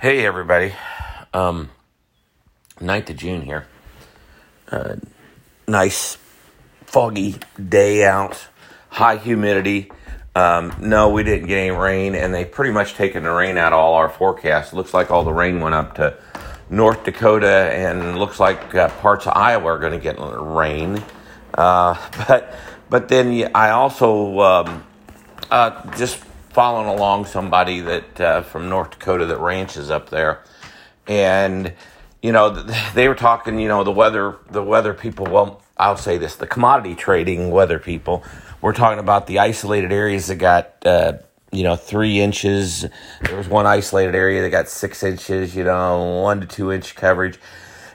Hey everybody, um, 9th of June here. Uh, nice foggy day out, high humidity. Um, no, we didn't get any rain, and they pretty much taken the rain out of all our forecasts. Looks like all the rain went up to North Dakota, and looks like uh, parts of Iowa are going to get rain. Uh, but but then I also um, uh, just following along somebody that uh, from North Dakota that ranches up there, and you know they were talking. You know the weather, the weather people. Well, I'll say this: the commodity trading weather people. We're talking about the isolated areas that got. Uh, you know, three inches. There was one isolated area that got six inches, you know, one to two inch coverage.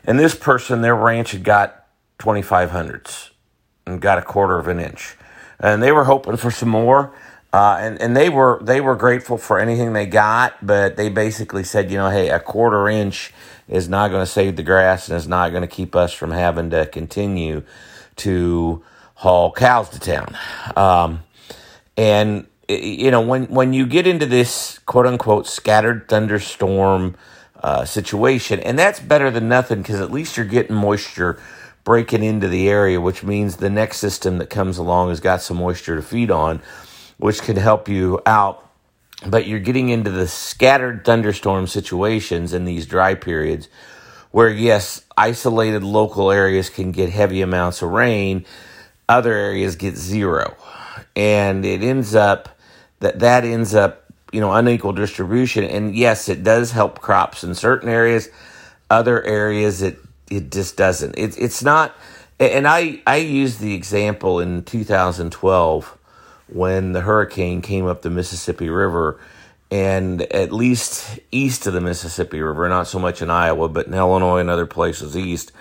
And this person, their ranch had got 2500s and got a quarter of an inch. And they were hoping for some more. Uh, and and they were they were grateful for anything they got, but they basically said, you know, hey, a quarter inch is not going to save the grass and is not going to keep us from having to continue to haul cows to town. Um, and you know, when when you get into this quote unquote scattered thunderstorm uh, situation, and that's better than nothing because at least you're getting moisture breaking into the area, which means the next system that comes along has got some moisture to feed on which could help you out. But you're getting into the scattered thunderstorm situations in these dry periods where, yes, isolated local areas can get heavy amounts of rain, other areas get zero. And it ends up that that ends up, you know, unequal distribution. And yes, it does help crops in certain areas, other areas it it just doesn't. It, it's not and I I used the example in 2012 when the hurricane came up the Mississippi River and at least east of the Mississippi River, not so much in Iowa, but in Illinois and other places east,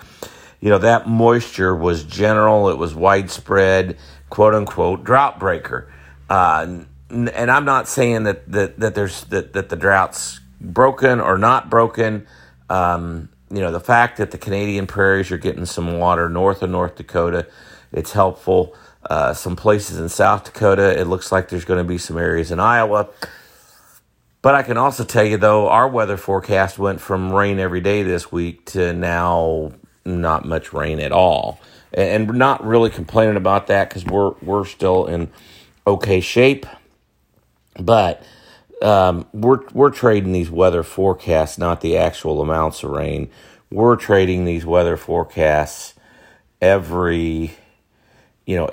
you know, that moisture was general, it was widespread, quote unquote, drought breaker. Uh, and I'm not saying that, that, that there's that, that the drought's broken or not broken. Um, you know, the fact that the Canadian prairies are getting some water north of North Dakota, it's helpful uh, some places in South Dakota. It looks like there's going to be some areas in Iowa. But I can also tell you, though, our weather forecast went from rain every day this week to now not much rain at all. And we're not really complaining about that because we're, we're still in okay shape. But um, we're, we're trading these weather forecasts, not the actual amounts of rain. We're trading these weather forecasts every you know,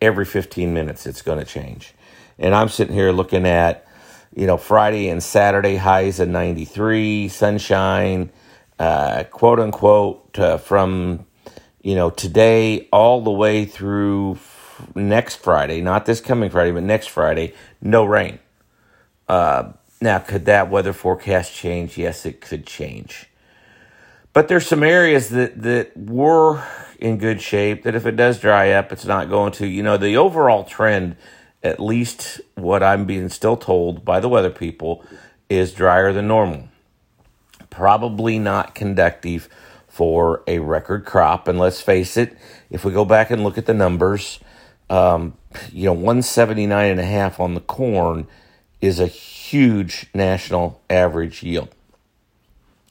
every 15 minutes it's going to change. And I'm sitting here looking at, you know, Friday and Saturday highs of 93, sunshine, uh, quote unquote, uh, from, you know, today all the way through f- next Friday, not this coming Friday, but next Friday, no rain. Uh, now, could that weather forecast change? Yes, it could change. But there's some areas that, that were in good shape that if it does dry up, it's not going to. You know, the overall trend, at least what I'm being still told by the weather people, is drier than normal. Probably not conductive for a record crop. And let's face it, if we go back and look at the numbers, um, you know, 179 and a half on the corn is a huge national average yield.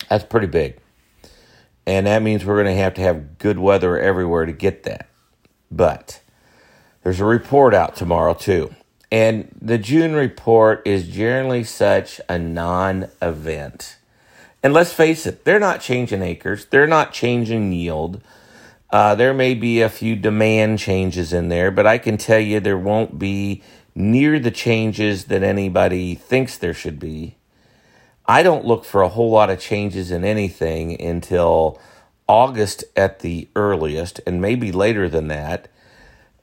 That's pretty big. And that means we're going to have to have good weather everywhere to get that. But there's a report out tomorrow, too. And the June report is generally such a non event. And let's face it, they're not changing acres, they're not changing yield. Uh, there may be a few demand changes in there, but I can tell you there won't be near the changes that anybody thinks there should be. I don't look for a whole lot of changes in anything until August at the earliest, and maybe later than that.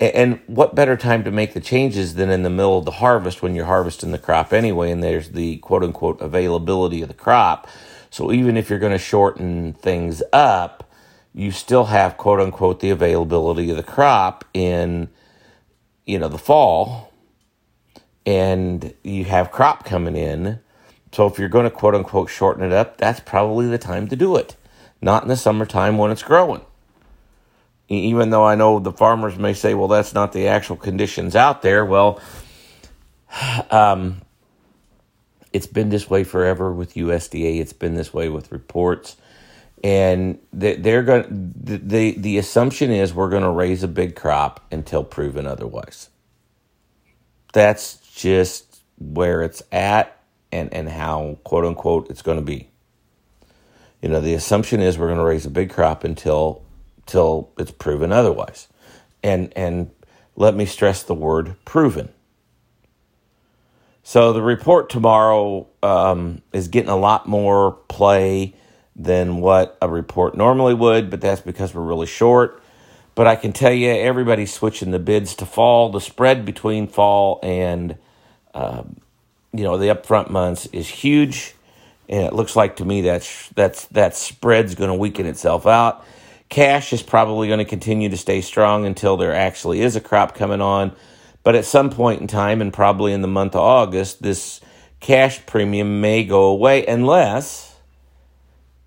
And what better time to make the changes than in the middle of the harvest when you're harvesting the crop anyway, and there's the quote unquote availability of the crop. So even if you're going to shorten things up, you still have quote unquote the availability of the crop in you know the fall and you have crop coming in so if you're going to quote unquote shorten it up, that's probably the time to do it, not in the summertime when it's growing. Even though I know the farmers may say, well, that's not the actual conditions out there. Well, um, It's been this way forever with USDA. It's been this way with reports, and they're going. the The assumption is we're going to raise a big crop until proven otherwise. That's just where it's at, and and how quote unquote it's going to be. You know, the assumption is we're going to raise a big crop until till it's proven otherwise, and and let me stress the word proven so the report tomorrow um, is getting a lot more play than what a report normally would, but that's because we're really short. But I can tell you, everybody's switching the bids to fall. The spread between fall and um, you know the upfront months is huge, and it looks like to me that's that's that spread's going to weaken itself out. Cash is probably going to continue to stay strong until there actually is a crop coming on. But at some point in time, and probably in the month of August, this cash premium may go away unless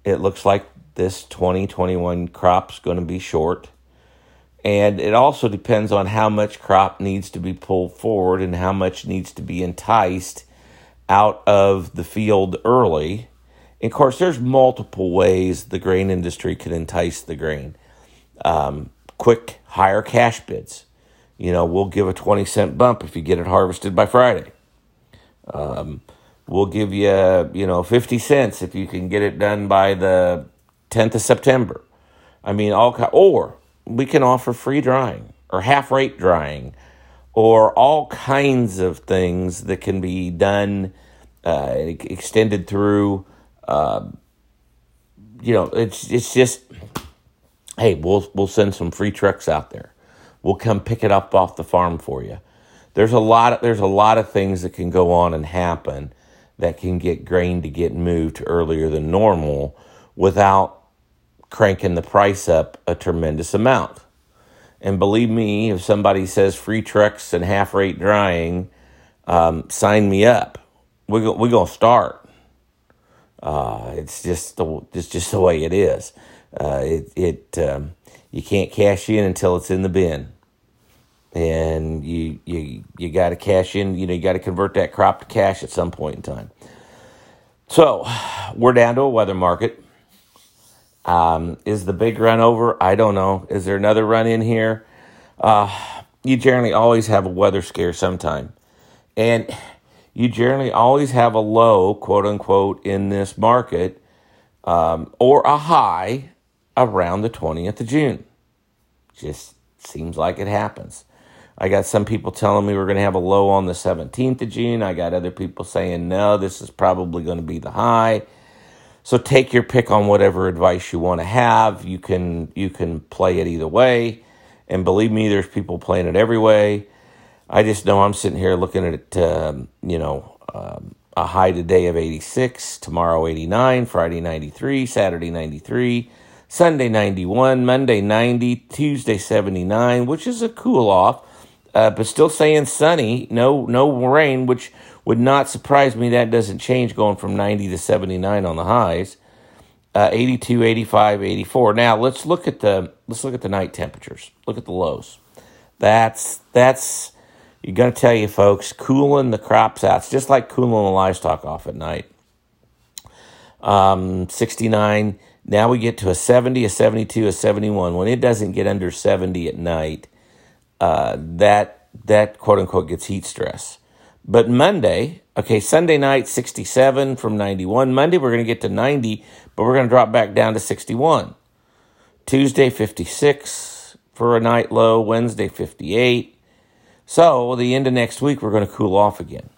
it looks like this 2021 crop's going to be short. And it also depends on how much crop needs to be pulled forward and how much needs to be enticed out of the field early. And of course, there's multiple ways the grain industry can entice the grain. Um, quick, higher cash bids you know, we'll give a 20 cent bump if you get it harvested by Friday. Um, we'll give you, you know, 50 cents if you can get it done by the 10th of September. I mean, all, or we can offer free drying or half rate drying or all kinds of things that can be done, uh, extended through, uh, you know, it's, it's just, hey, we'll, we'll send some free trucks out there We'll come pick it up off the farm for you. There's a lot of, there's a lot of things that can go on and happen that can get grain to get moved earlier than normal without cranking the price up a tremendous amount. And believe me, if somebody says free trucks and half rate drying, um, sign me up. We're, we're going to start. Uh, it's just the, it's just the way it is. Uh, it, it um, you can't cash in until it's in the bin. And you you you got to cash in, you know, you got to convert that crop to cash at some point in time. So, we're down to a weather market. Um, is the big run over? I don't know. Is there another run in here? Uh, you generally always have a weather scare sometime. And you generally always have a low, quote unquote, in this market um, or a high around the 20th of June. Just seems like it happens. I got some people telling me we're going to have a low on the 17th of June. I got other people saying, no, this is probably going to be the high. So take your pick on whatever advice you want to have. You can you can play it either way, and believe me, there's people playing it every way. I just know I'm sitting here looking at. Um, you know, um, a high today of 86, tomorrow 89, Friday 93, Saturday 93. Sunday 91, Monday 90, Tuesday 79, which is a cool off, uh, but still saying sunny, no no rain, which would not surprise me. That doesn't change going from 90 to 79 on the highs. Uh, 82, 85, 84. Now let's look at the let's look at the night temperatures. Look at the lows. That's that's you're gonna tell you folks, cooling the crops out. It's just like cooling the livestock off at night. Um, 69 now we get to a 70, a 72, a 71. When it doesn't get under 70 at night, uh, that that quote unquote gets heat stress. But Monday, okay, Sunday night 67 from 91. Monday we're going to get to 90, but we're going to drop back down to 61. Tuesday 56 for a night low, Wednesday 58. So, the end of next week we're going to cool off again.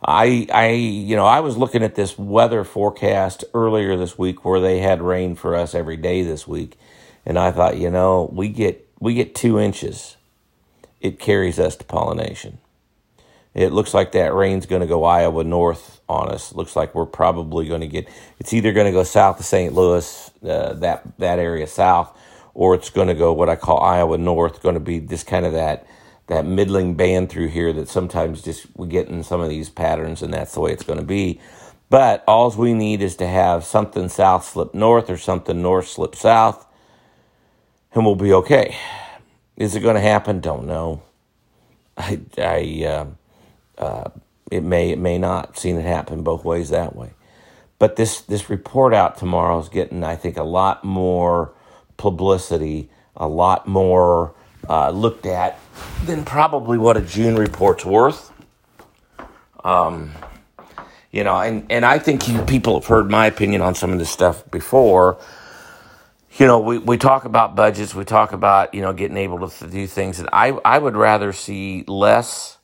I, I, you know, I was looking at this weather forecast earlier this week where they had rain for us every day this week, and I thought, you know, we get we get two inches, it carries us to pollination. It looks like that rain's going to go Iowa north on us. Looks like we're probably going to get. It's either going to go south of St. Louis, uh, that that area south, or it's going to go what I call Iowa north. Going to be just kind of that that middling band through here that sometimes just we get in some of these patterns and that's the way it's going to be. But all we need is to have something south slip north or something north slip south and we'll be okay. Is it going to happen? Don't know. I, I, uh, uh, it may, it may not. Seen it happen both ways that way. But this, this report out tomorrow is getting, I think, a lot more publicity, a lot more uh, looked at than probably what a June report's worth. Um, you know, and, and I think you people have heard my opinion on some of this stuff before. You know, we, we talk about budgets, we talk about, you know, getting able to do things. And I, I would rather see less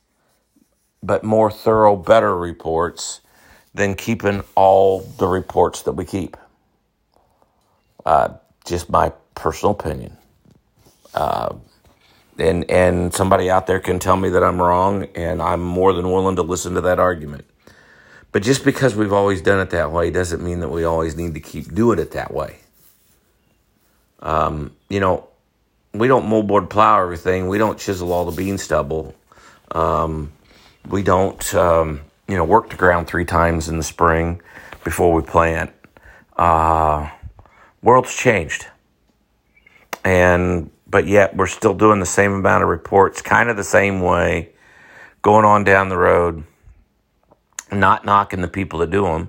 but more thorough, better reports than keeping all the reports that we keep. Uh, just my personal opinion. Uh, and and somebody out there can tell me that I'm wrong, and I'm more than willing to listen to that argument. But just because we've always done it that way doesn't mean that we always need to keep doing it that way. Um, you know, we don't moldboard plow everything. We don't chisel all the bean stubble. Um, we don't, um, you know, work the ground three times in the spring before we plant. Uh, world's changed, and but yet we're still doing the same amount of reports, kind of the same way, going on down the road, not knocking the people that do them.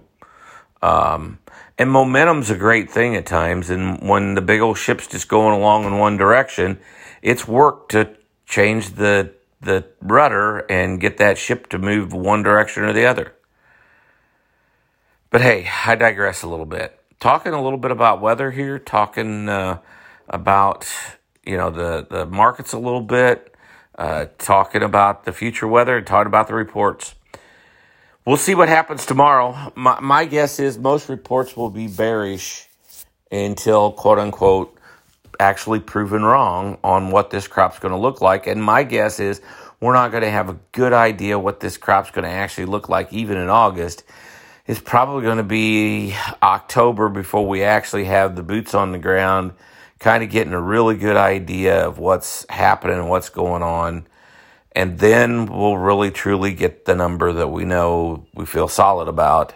Um, and momentum's a great thing at times. And when the big old ship's just going along in one direction, it's work to change the the rudder and get that ship to move one direction or the other. But hey, I digress a little bit. Talking a little bit about weather here, talking uh, about you know the the markets a little bit, uh, talking about the future weather, and talking about the reports. We'll see what happens tomorrow. My, my guess is most reports will be bearish until quote unquote actually proven wrong on what this crop's going to look like. And my guess is we're not going to have a good idea what this crop's going to actually look like even in August. It's probably going to be October before we actually have the boots on the ground kind of getting a really good idea of what's happening and what's going on. And then we'll really truly get the number that we know we feel solid about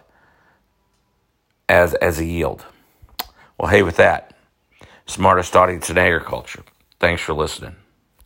as, as a yield. Well, hey, with that, smartest audience in agriculture. Thanks for listening.